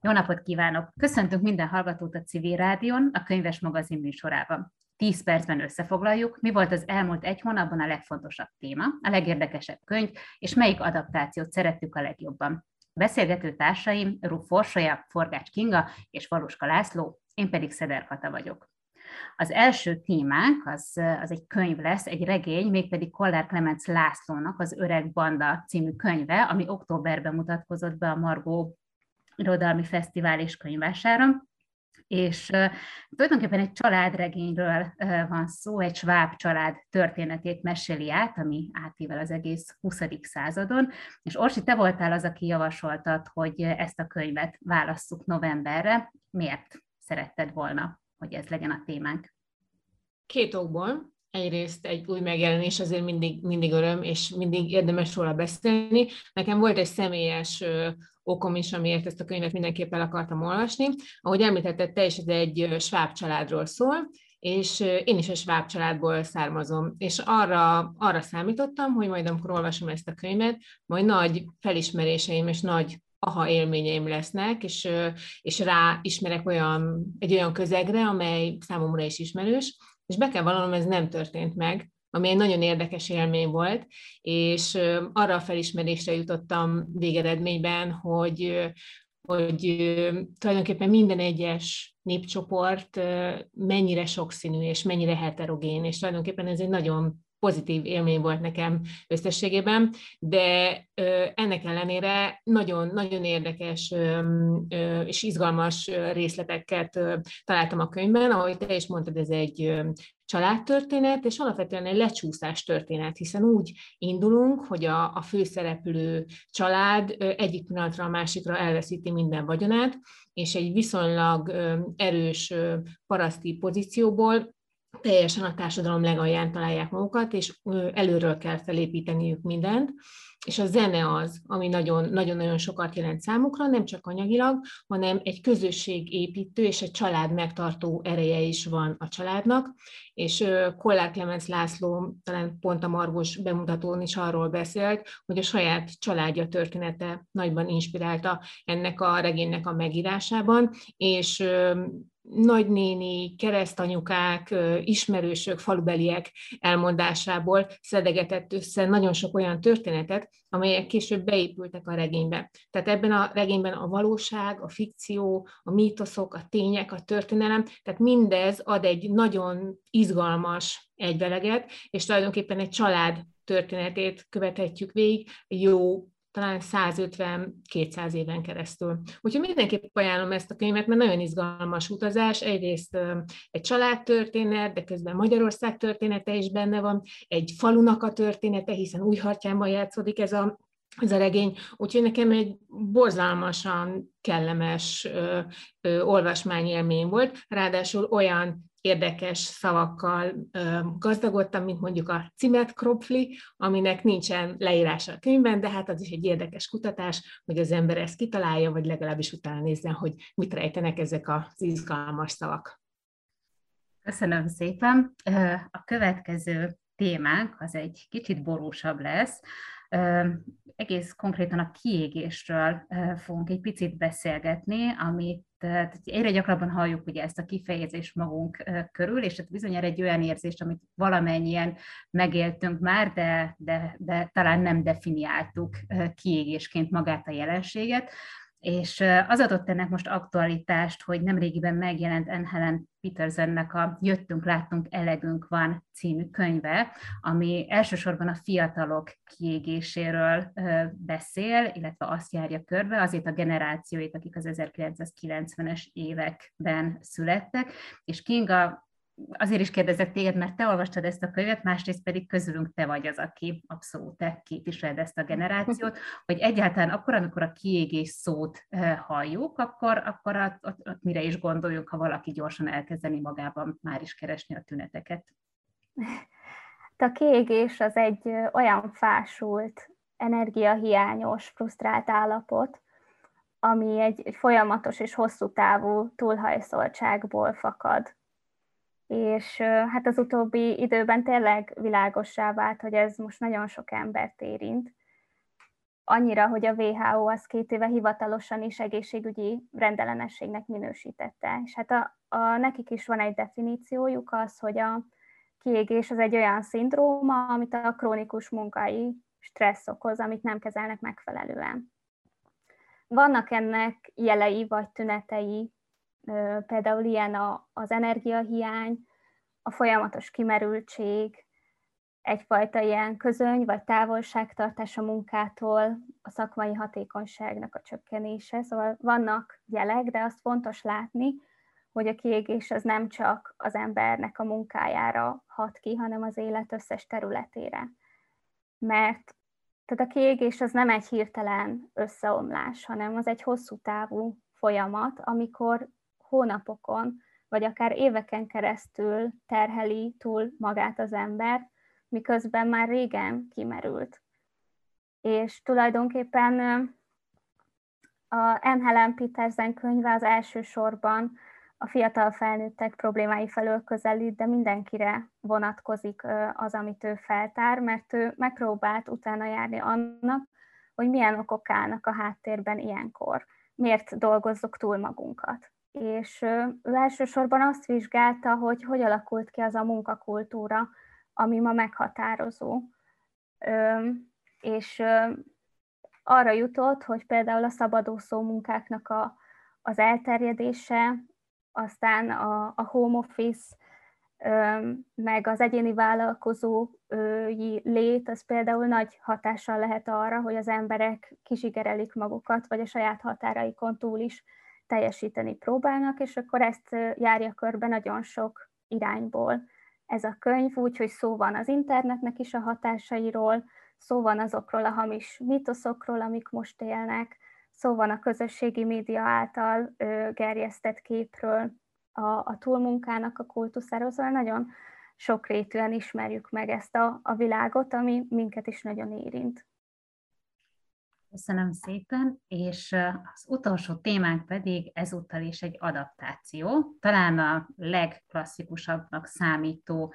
Jó napot kívánok! Köszöntünk minden hallgatót a Civil Rádion, a Könyves Magazin műsorában. 10 percben összefoglaljuk, mi volt az elmúlt egy hónapban a legfontosabb téma, a legérdekesebb könyv, és melyik adaptációt szerettük a legjobban. Beszélgető társaim Ruf Forsolya, Forgács Kinga és Valuska László, én pedig Szeder Kata vagyok. Az első témánk az, az egy könyv lesz, egy regény, mégpedig Kollár Klemenc Lászlónak az Öreg Banda című könyve, ami októberben mutatkozott be a Margó Irodalmi Fesztivál és könyvására. És uh, tulajdonképpen egy családregényről van szó, egy sváb család történetét meséli át, ami átível az egész 20. századon, és Orsi, te voltál az, aki javasoltad, hogy ezt a könyvet válasszuk novemberre. Miért szeretted volna, hogy ez legyen a témánk? Két okból egyrészt egy új megjelenés azért mindig, mindig öröm, és mindig érdemes róla beszélni. Nekem volt egy személyes okom is, amiért ezt a könyvet mindenképp el akartam olvasni. Ahogy említetted, te is ez egy sváb családról szól, és én is a sváb családból származom, és arra, arra számítottam, hogy majd amikor olvasom ezt a könyvet, majd nagy felismeréseim és nagy aha élményeim lesznek, és, és rá ismerek olyan, egy olyan közegre, amely számomra is ismerős, és be kell vallanom, ez nem történt meg, ami egy nagyon érdekes élmény volt, és arra a felismerésre jutottam végeredményben, hogy, hogy tulajdonképpen minden egyes népcsoport mennyire sokszínű és mennyire heterogén, és tulajdonképpen ez egy nagyon pozitív élmény volt nekem összességében, de ennek ellenére nagyon, nagyon érdekes és izgalmas részleteket találtam a könyvben, ahogy te is mondtad, ez egy családtörténet, és alapvetően egy lecsúszás történet, hiszen úgy indulunk, hogy a, a főszereplő család egyik pillanatra a másikra elveszíti minden vagyonát, és egy viszonylag erős paraszti pozícióból teljesen a társadalom legalján találják magukat, és előről kell felépíteniük mindent, és a zene az, ami nagyon-nagyon sokat jelent számukra, nem csak anyagilag, hanem egy közösségépítő és egy család megtartó ereje is van a családnak, és Kollár Clemens László talán pont a Margos bemutatón is arról beszélt, hogy a saját családja története nagyban inspirálta ennek a regénynek a megírásában, és nagynéni, keresztanyukák, ismerősök, falubeliek elmondásából szedegetett össze nagyon sok olyan történetet, amelyek később beépültek a regénybe. Tehát ebben a regényben a valóság, a fikció, a mítoszok, a tények, a történelem, tehát mindez ad egy nagyon izgalmas egyveleget, és tulajdonképpen egy család történetét követhetjük végig jó talán 150-200 éven keresztül. Úgyhogy mindenképp ajánlom ezt a könyvet, mert nagyon izgalmas utazás. Egyrészt egy családtörténet, de közben Magyarország története is benne van, egy falunak a története, hiszen Újhartyánban játszódik ez a ez a regény, úgyhogy nekem egy borzalmasan kellemes ö, ö, olvasmányélmény volt, ráadásul olyan érdekes szavakkal gazdagodtam, mint mondjuk a cimet kropfli, aminek nincsen leírása a könyvben, de hát az is egy érdekes kutatás, hogy az ember ezt kitalálja, vagy legalábbis utána nézzen, hogy mit rejtenek ezek az izgalmas szavak. Köszönöm szépen. A következő témánk az egy kicsit borúsabb lesz. Egész konkrétan a kiégésről fogunk egy picit beszélgetni, amit tehát egyre gyakrabban halljuk ugye ezt a kifejezést magunk körül, és ez bizonyára egy olyan érzés, amit valamennyien megéltünk már, de, de, de talán nem definiáltuk kiégésként magát a jelenséget. És az adott ennek most aktualitást, hogy nemrégiben megjelent Anne Helen Petersonnek a Jöttünk, láttunk, elegünk van című könyve, ami elsősorban a fiatalok kiégéséről beszél, illetve azt járja körbe, azért a generációit, akik az 1990-es években születtek, és Kinga azért is kérdezek téged, mert te olvastad ezt a könyvet, másrészt pedig közülünk te vagy az, aki abszolút te képviseled ezt a generációt, hogy egyáltalán akkor, amikor a kiégés szót eh, halljuk, akkor, akkor ott, ott, ott mire is gondoljunk, ha valaki gyorsan elkezdeni magában már is keresni a tüneteket. A kiégés az egy olyan fásult, energiahiányos, frusztrált állapot, ami egy, egy folyamatos és hosszú távú túlhajszoltságból fakad és hát az utóbbi időben tényleg világossá vált, hogy ez most nagyon sok embert érint. annyira, hogy a WHO az két éve hivatalosan is egészségügyi rendellenességnek minősítette. És hát a, a, nekik is van egy definíciójuk az, hogy a kiégés az egy olyan szindróma, amit a krónikus munkai stressz okoz, amit nem kezelnek megfelelően. Vannak ennek jelei vagy tünetei, például ilyen az energiahiány, a folyamatos kimerültség, egyfajta ilyen közöny vagy távolságtartás a munkától, a szakmai hatékonyságnak a csökkenése. Szóval vannak jelek, de azt fontos látni, hogy a kiégés az nem csak az embernek a munkájára hat ki, hanem az élet összes területére. Mert tehát a kiégés az nem egy hirtelen összeomlás, hanem az egy hosszú távú folyamat, amikor hónapokon, vagy akár éveken keresztül terheli túl magát az ember, miközben már régen kimerült. És tulajdonképpen a. Helen Petersen könyve az elsősorban a fiatal felnőttek problémái felől közelít, de mindenkire vonatkozik az, amit ő feltár, mert ő megpróbált utána járni annak, hogy milyen okok állnak a háttérben ilyenkor, miért dolgozzuk túl magunkat. És ő elsősorban azt vizsgálta, hogy hogy alakult ki az a munkakultúra, ami ma meghatározó. És arra jutott, hogy például a szabadúszó munkáknak a, az elterjedése, aztán a, a home office, meg az egyéni vállalkozói lét, az például nagy hatással lehet arra, hogy az emberek kisigerelik magukat, vagy a saját határaikon túl is teljesíteni próbálnak, és akkor ezt járja körbe nagyon sok irányból ez a könyv, úgyhogy szó van az internetnek is a hatásairól, szó van azokról a hamis mitoszokról, amik most élnek, szó van a közösségi média által ö, gerjesztett képről, a, a túlmunkának a kultuszáról, szóval nagyon sokrétűen ismerjük meg ezt a, a világot, ami minket is nagyon érint. Köszönöm szépen, és az utolsó témánk pedig ezúttal is egy adaptáció, talán a legklasszikusabbnak számító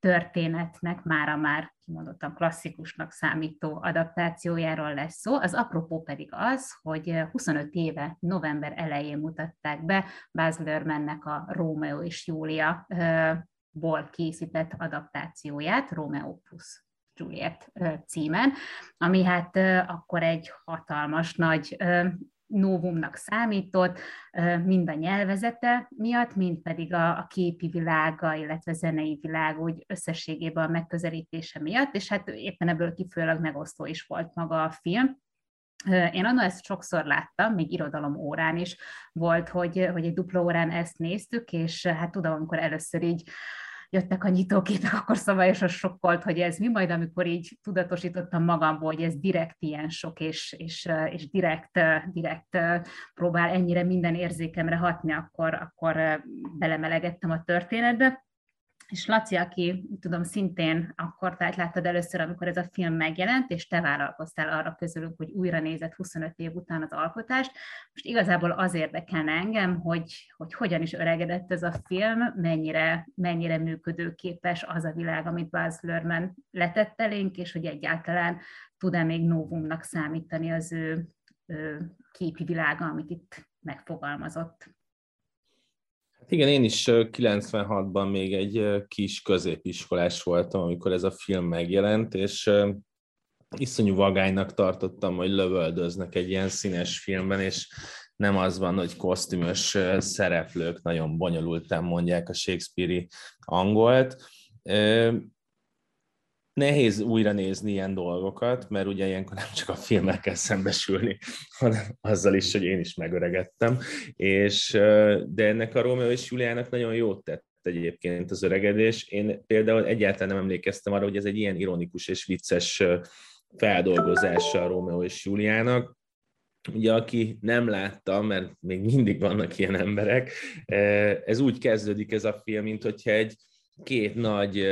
történetnek már a már kimondottan klasszikusnak számító adaptációjáról lesz szó. Az apropó pedig az, hogy 25 éve november elején mutatták be Baz Luhrmannnek a Rómeó és Júlia ból készített adaptációját, Romeo plus Juliet címen, ami hát akkor egy hatalmas nagy novumnak számított, mind a nyelvezete miatt, mind pedig a, képi világa, illetve zenei világ úgy összességében a megközelítése miatt, és hát éppen ebből kifolyólag megosztó is volt maga a film. Én annak ezt sokszor láttam, még irodalom órán is volt, hogy, hogy egy dupla órán ezt néztük, és hát tudom, amikor először így jöttek a nyitóképek, akkor szabályosan sokkolt, hogy ez mi, majd amikor így tudatosítottam magamból, hogy ez direkt ilyen sok, és, és, és direkt, direkt próbál ennyire minden érzékemre hatni, akkor, akkor belemelegettem a történetbe. És Laci, aki tudom szintén akkor tehát láttad először, amikor ez a film megjelent, és te vállalkoztál arra közülünk, hogy újra nézett 25 év után az alkotást. Most igazából az érdekelne engem, hogy, hogy hogyan is öregedett ez a film, mennyire, mennyire működőképes az a világ, amit Baz Luhrmann letett elénk, és hogy egyáltalán tud-e még novumnak számítani az ő, ő képi világa, amit itt megfogalmazott. Hát igen, én is 96-ban még egy kis középiskolás voltam, amikor ez a film megjelent, és iszonyú vagánynak tartottam, hogy lövöldöznek egy ilyen színes filmben, és nem az van, hogy kosztümös szereplők nagyon bonyolultan mondják a Shakespeare-i angolt nehéz újra nézni ilyen dolgokat, mert ugye ilyenkor nem csak a filmmel kell szembesülni, hanem azzal is, hogy én is megöregettem, és, de ennek a Rómeó és Juliának nagyon jót tett egyébként az öregedés. Én például egyáltalán nem emlékeztem arra, hogy ez egy ilyen ironikus és vicces feldolgozása a Rómeó és Juliának. Ugye, aki nem látta, mert még mindig vannak ilyen emberek, ez úgy kezdődik ez a film, mint hogyha egy két nagy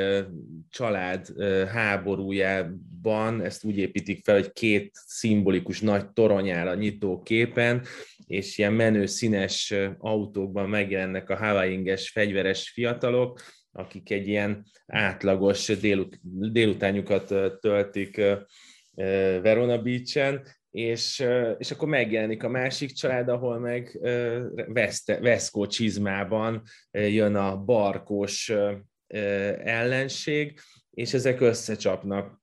család háborújában, ezt úgy építik fel, hogy két szimbolikus nagy toronyára nyitó képen, és ilyen menő színes autókban megjelennek a Hawaii-inges fegyveres fiatalok, akik egy ilyen átlagos délut, délutánjukat töltik Verona Beach-en, és, és akkor megjelenik a másik család, ahol meg Veszko csizmában jön a barkos ellenség, és ezek összecsapnak.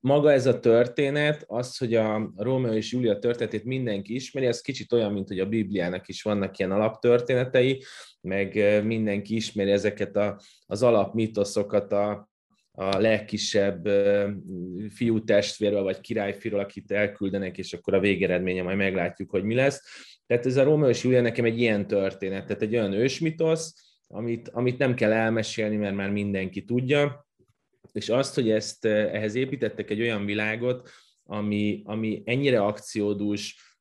Maga ez a történet, az, hogy a Rómeó és Júlia történetét mindenki ismeri, az kicsit olyan, mint hogy a Bibliának is vannak ilyen alaptörténetei, meg mindenki ismeri ezeket a, az alapmitoszokat a, a legkisebb fiú testvérről, vagy királyfiról, akit elküldenek, és akkor a végeredménye majd meglátjuk, hogy mi lesz. Tehát ez a Rómeó és Júlia nekem egy ilyen történet, tehát egy olyan ősmitosz, amit, amit nem kell elmesélni, mert már mindenki tudja, és azt, hogy ezt ehhez építettek egy olyan világot, ami, ami ennyire akciódús,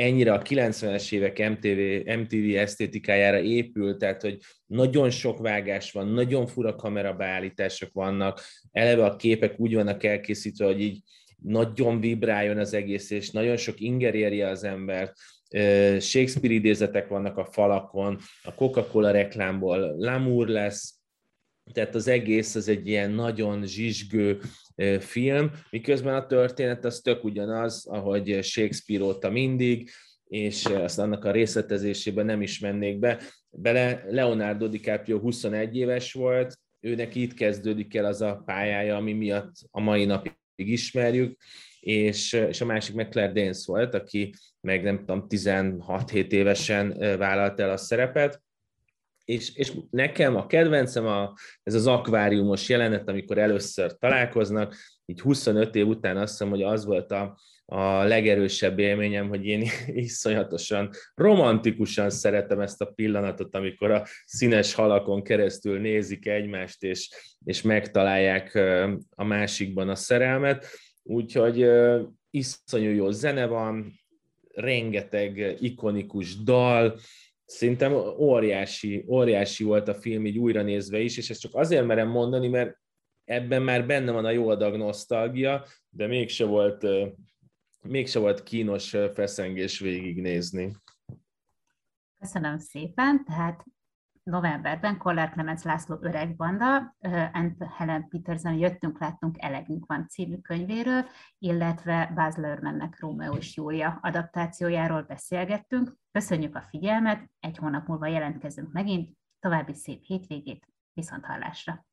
ennyire a 90-es évek MTV, MTV esztétikájára épül, tehát hogy nagyon sok vágás van, nagyon fura kamerabeállítások vannak, eleve a képek úgy vannak elkészítve, hogy így nagyon vibráljon az egész, és nagyon sok inger érje az embert. Shakespeare idézetek vannak a falakon, a Coca-Cola reklámból Lamour lesz, tehát az egész az egy ilyen nagyon zsizsgő film, miközben a történet az tök ugyanaz, ahogy Shakespeare óta mindig, és azt annak a részletezésében nem is mennék be. Bele Leonardo DiCaprio 21 éves volt, őnek itt kezdődik el az a pályája, ami miatt a mai napig ismerjük, és, és a másik meg Claire Danes volt, aki meg nem tudom, 16-7 évesen vállalt el a szerepet, és, és nekem a kedvencem a, ez az akváriumos jelenet, amikor először találkoznak, így 25 év után azt hiszem, hogy az volt a, a legerősebb élményem, hogy én iszonyatosan, romantikusan szeretem ezt a pillanatot, amikor a színes halakon keresztül nézik egymást, és, és megtalálják a másikban a szerelmet. Úgyhogy iszonyú jó zene van, rengeteg ikonikus dal, szerintem óriási, óriási volt a film így újra nézve is, és ezt csak azért merem mondani, mert ebben már benne van a jó adag nosztalgia, de mégse volt, mégse volt kínos feszengés végignézni. Köszönöm szépen, tehát novemberben Kollár Clemens László öreg banda, and Helen Peterson Jöttünk, láttunk, elegünk van című könyvéről, illetve Baz Luhrmannnek Rómeó és Júlia adaptációjáról beszélgettünk. Köszönjük a figyelmet, egy hónap múlva jelentkezünk megint, további szép hétvégét, viszont hallásra!